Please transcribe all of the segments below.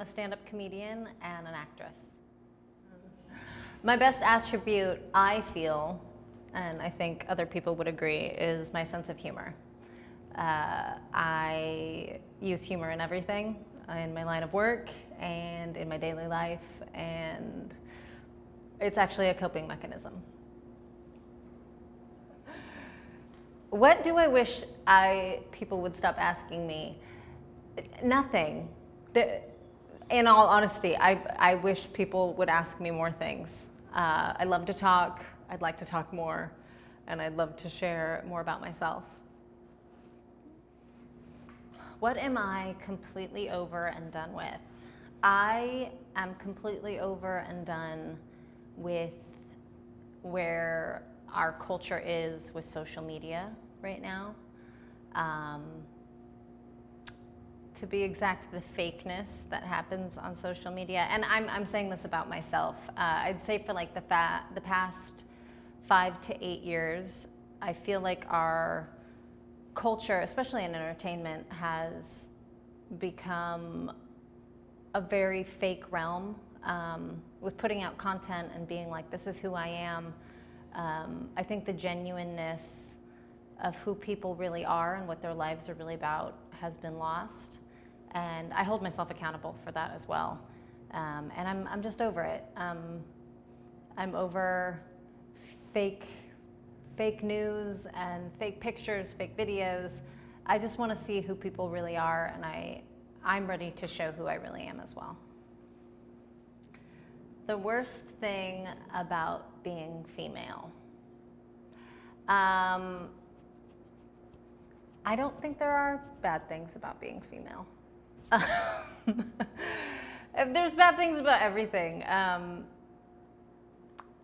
a stand up comedian and an actress. My best attribute, I feel, and I think other people would agree, is my sense of humor. Uh, I use humor in everything in my line of work and in my daily life, and it's actually a coping mechanism. What do I wish I people would stop asking me? Nothing. In all honesty, I, I wish people would ask me more things. Uh, I love to talk. I'd like to talk more, and I'd love to share more about myself. What am I completely over and done with? I am completely over and done with where our culture is with social media right now. Um, to be exact, the fakeness that happens on social media, and I'm, I'm saying this about myself. Uh, I'd say for like the, fa- the past five to eight years, I feel like our culture, especially in entertainment, has become a very fake realm um, with putting out content and being like, this is who I am. Um, I think the genuineness of who people really are and what their lives are really about has been lost. And I hold myself accountable for that as well. Um, and I'm, I'm just over it. Um, I'm over fake, fake news and fake pictures, fake videos. I just want to see who people really are, and I, I'm ready to show who I really am as well. The worst thing about being female. Um, I don't think there are bad things about being female. There's bad things about everything. Um,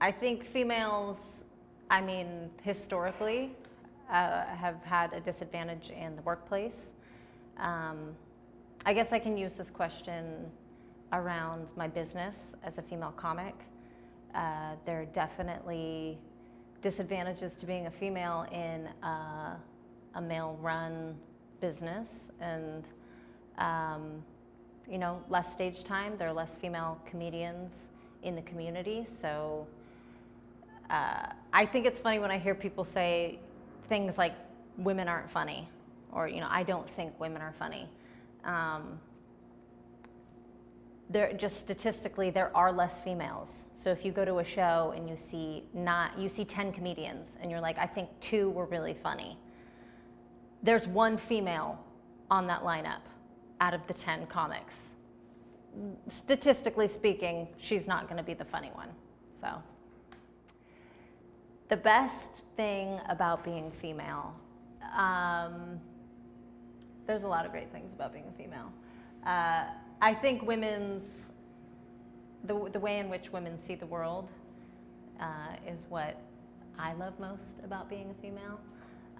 I think females, I mean, historically, uh, have had a disadvantage in the workplace. Um, I guess I can use this question around my business as a female comic. Uh, there are definitely disadvantages to being a female in a male run business and um, you know less stage time. There are less female comedians in the community. So uh, i think it's funny when i hear people say things like women aren't funny or you know i don't think women are funny. Um, there just statistically there are less females. So if you go to a show and you see not you see 10 comedians and you're like i think two were really funny there's one female on that lineup out of the 10 comics. Statistically speaking she's not going to be the funny one so. The best thing about being female um, there's a lot of great things about being a female. Uh, I think women's, the, the way in which women see the world uh, is what I love most about being a female.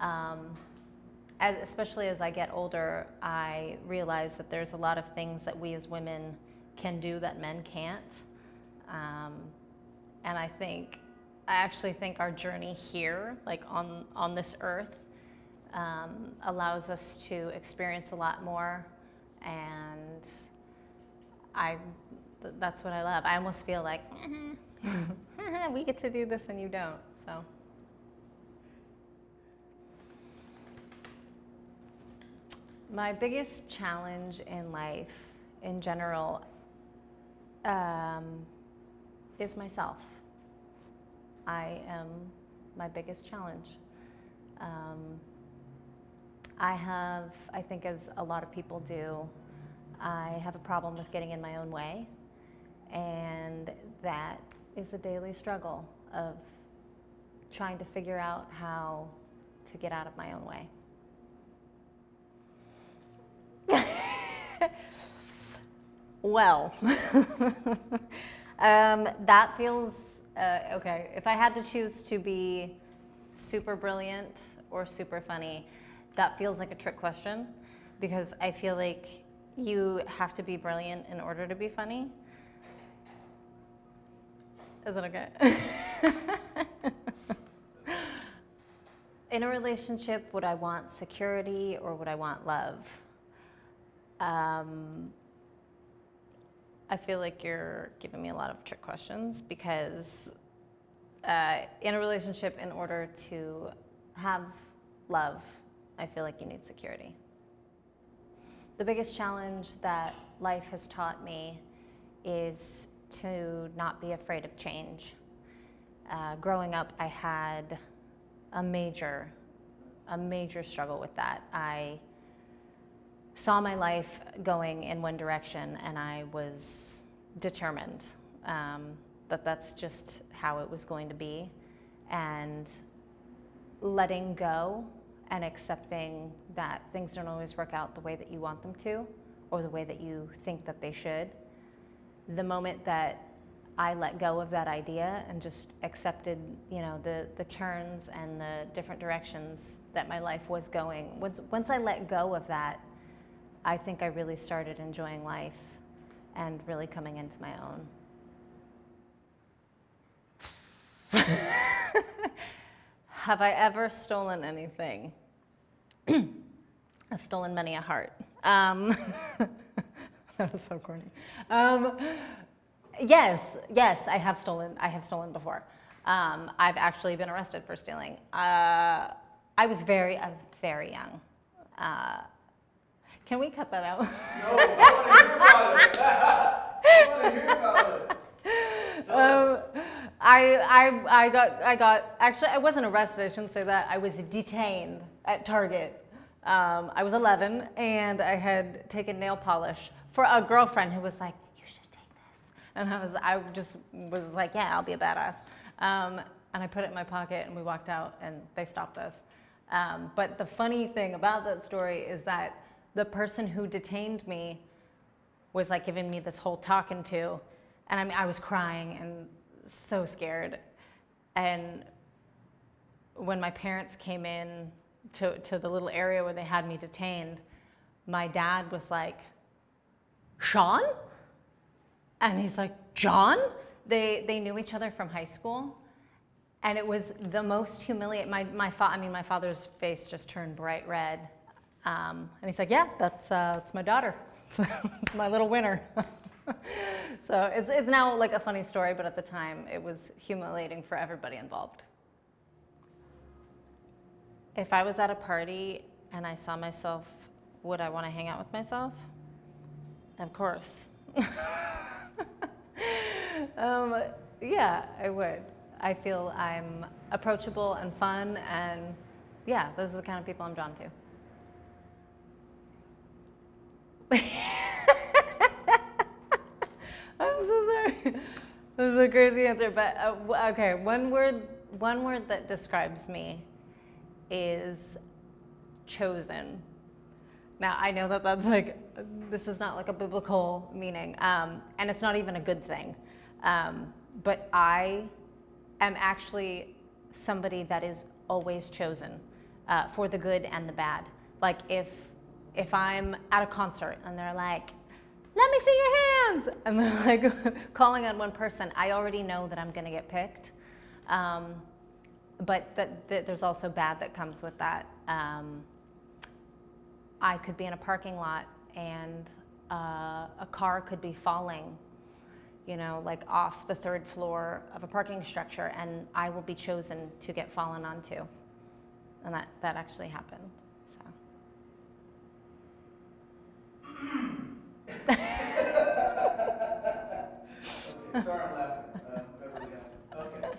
Um, as, especially as I get older, I realize that there's a lot of things that we as women can do that men can't. Um, and I think, I actually think our journey here, like on, on this earth, um, allows us to experience a lot more and I, that's what I love. I almost feel like, we get to do this and you don't, so. My biggest challenge in life, in general, um, is myself. I am my biggest challenge. Um, I have, I think, as a lot of people do, I have a problem with getting in my own way, and that is a daily struggle of trying to figure out how to get out of my own way. Well, um, that feels uh, okay. If I had to choose to be super brilliant or super funny, that feels like a trick question because I feel like you have to be brilliant in order to be funny. Is that okay? in a relationship, would I want security or would I want love? Um, I feel like you're giving me a lot of trick questions because uh, in a relationship, in order to have love, I feel like you need security. The biggest challenge that life has taught me is to not be afraid of change. Uh, growing up, I had a major, a major struggle with that. I saw my life going in one direction and I was determined um, that that's just how it was going to be. And letting go and accepting that things don't always work out the way that you want them to or the way that you think that they should. The moment that I let go of that idea and just accepted, you know, the, the turns and the different directions that my life was going. Once, once I let go of that, I think I really started enjoying life and really coming into my own. Have I ever stolen anything? I've stolen many a heart. Um, that was so corny. Um, yes, yes, I have stolen. I have stolen before. Um, I've actually been arrested for stealing. Uh, I was very, I was very young. Uh, can we cut that out? No, I want to hear about it. I Um, I, I, I got, I got, actually, I wasn't arrested, I shouldn't say that. I was detained at Target. Um, I was 11 and I had taken nail polish for a girlfriend who was like, you should take this. And I was, I just was like, yeah, I'll be a badass. Um, and I put it in my pocket and we walked out and they stopped us. Um, but the funny thing about that story is that the person who detained me was like giving me this whole talking to, and I mean, I was crying and so scared. And when my parents came in to, to the little area where they had me detained, my dad was like, Sean? And he's like, John? They, they knew each other from high school. And it was the most humiliating. My, my fa- I mean, my father's face just turned bright red. Um, and he's like, yeah, that's, uh, that's my daughter. it's my little winner. so it's, it's now like a funny story, but at the time it was humiliating for everybody involved. If I was at a party and I saw myself, would I want to hang out with myself? Of course. um, yeah, I would. I feel I'm approachable and fun, and yeah, those are the kind of people I'm drawn to. I'm so sorry. This is a crazy answer, but uh, okay. One word, one word that describes me is chosen. Now I know that that's like this is not like a biblical meaning, um, and it's not even a good thing. Um, but I am actually somebody that is always chosen uh, for the good and the bad. Like if if I'm at a concert and they're like, let me see your hands, and they're like calling on one person, I already know that I'm going to get picked. Um, but that, that, there's also bad that comes with that. Um, I could be in a parking lot and uh, a car could be falling, you know, like off the third floor of a parking structure, and I will be chosen to get fallen onto. And that, that actually happened. Okay, sorry, I'm laughing. Uh, okay.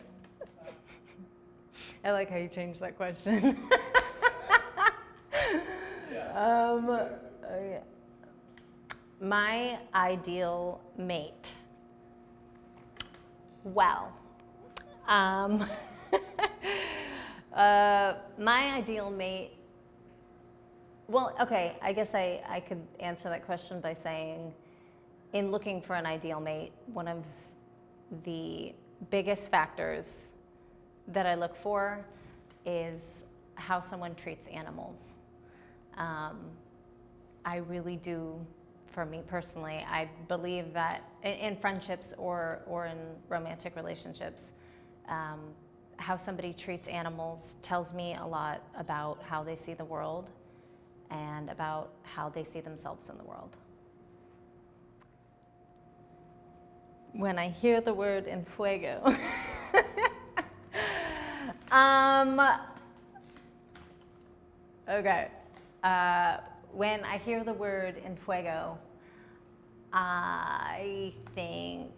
I like how you changed that question. yeah. Um, uh, yeah. My ideal mate. Well, um, uh, my ideal mate well, okay, I guess I, I could answer that question by saying, in looking for an ideal mate, one of the biggest factors that I look for is how someone treats animals. Um, I really do, for me personally, I believe that in, in friendships or, or in romantic relationships, um, how somebody treats animals tells me a lot about how they see the world and about how they see themselves in the world. when I hear the word en fuego. um, okay. Uh, when I hear the word en fuego, I think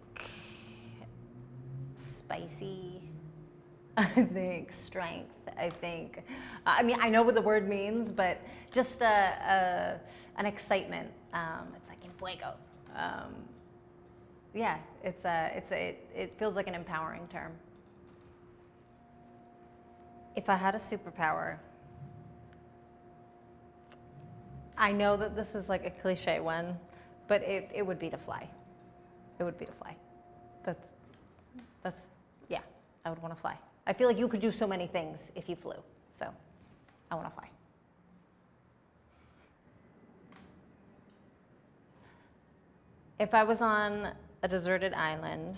spicy. I think strength. I think, I mean, I know what the word means, but just a, a an excitement. Um, it's like in fuego. Um, yeah, it's a, it's a, it, it feels like an empowering term. If I had a superpower, I know that this is like a cliche one, but it, it would be to fly. It would be to fly. That's, that's, yeah, I would want to fly. I feel like you could do so many things if you flew. So I want to fly. If I was on a deserted island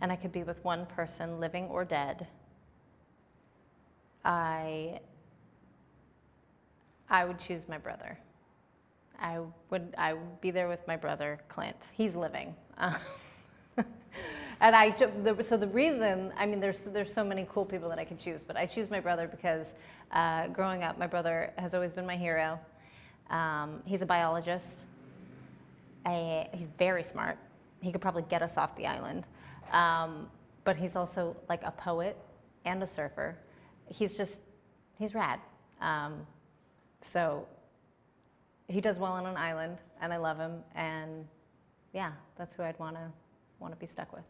and I could be with one person, living or dead, I, I would choose my brother. I would, I would be there with my brother, Clint. He's living. and I, so the reason, I mean, there's, there's so many cool people that I could choose, but I choose my brother because uh, growing up, my brother has always been my hero. Um, he's a biologist a, he's very smart. He could probably get us off the island. Um, but he's also like a poet and a surfer. He's just, he's rad. Um, so he does well on an island, and I love him. And yeah, that's who I'd want to want to be stuck with.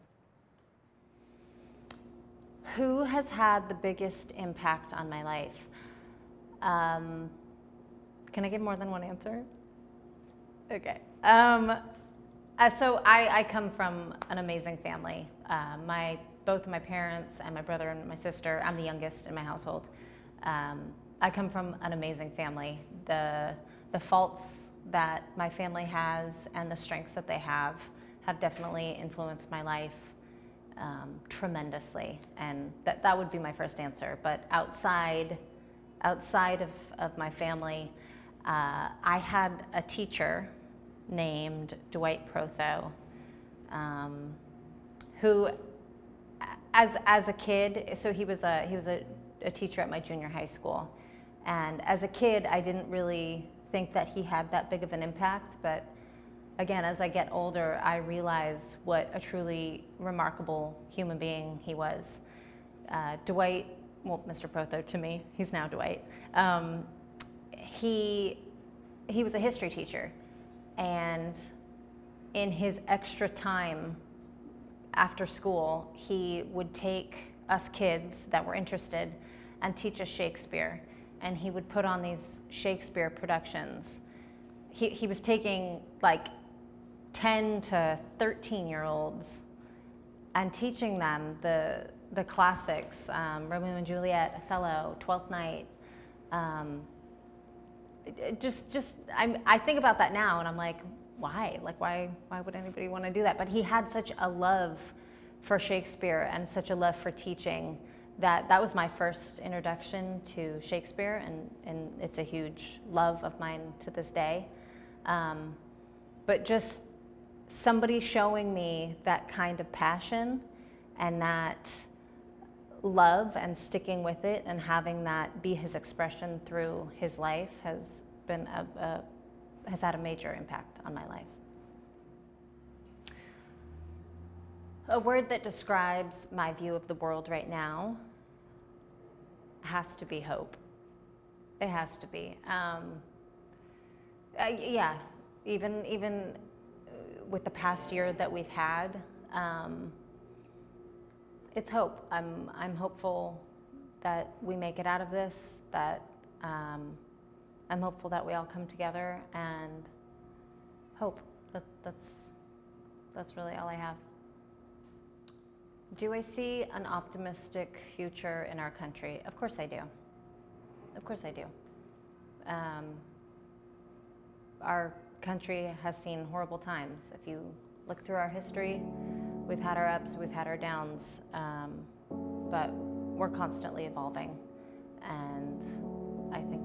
Who has had the biggest impact on my life? Um, can I give more than one answer? Okay. Um, uh, so I, I, come from an amazing family. Uh, my both my parents and my brother and my sister. I'm the youngest in my household. Um, I come from an amazing family. The the faults that my family has and the strengths that they have have definitely influenced my life um, tremendously. And that that would be my first answer. But outside outside of, of my family, uh, I had a teacher named Dwight Protho, um, who, as, as a kid, so he was, a, he was a, a teacher at my junior high school. And as a kid, I didn't really think that he had that big of an impact, but again, as I get older, I realize what a truly remarkable human being he was. Uh, Dwight, well, Mr. Protho to me, he's now Dwight. Um, he, he was a history teacher, and in his extra time after school, he would take us kids that were interested and teach us Shakespeare. And he would put on these Shakespeare productions. He, he was taking like 10 to 13 year olds and teaching them the, the classics um, Romeo and Juliet, Othello, Twelfth Night. Um, just just I'm, I think about that now and I'm like, why? Like why why would anybody want to do that? But he had such a love for Shakespeare and such a love for teaching that that was my first introduction to Shakespeare and, and it's a huge love of mine to this day. Um, but just somebody showing me that kind of passion and that love and sticking with it and having that be his expression through his life has been a, a, has had a major impact on my life. A word that describes my view of the world right now has to be hope. It has to be. Um, uh, yeah, even even with the past year that we've had. Um, it's hope. I'm, I'm hopeful that we make it out of this, that um, I'm hopeful that we all come together and hope. That, that's, that's really all I have. Do I see an optimistic future in our country? Of course I do. Of course I do. Um, our country has seen horrible times. If you look through our history, we've had our ups, we've had our downs, um, but we're constantly evolving. And I think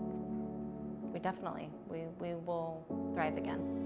we definitely, we, we will thrive again.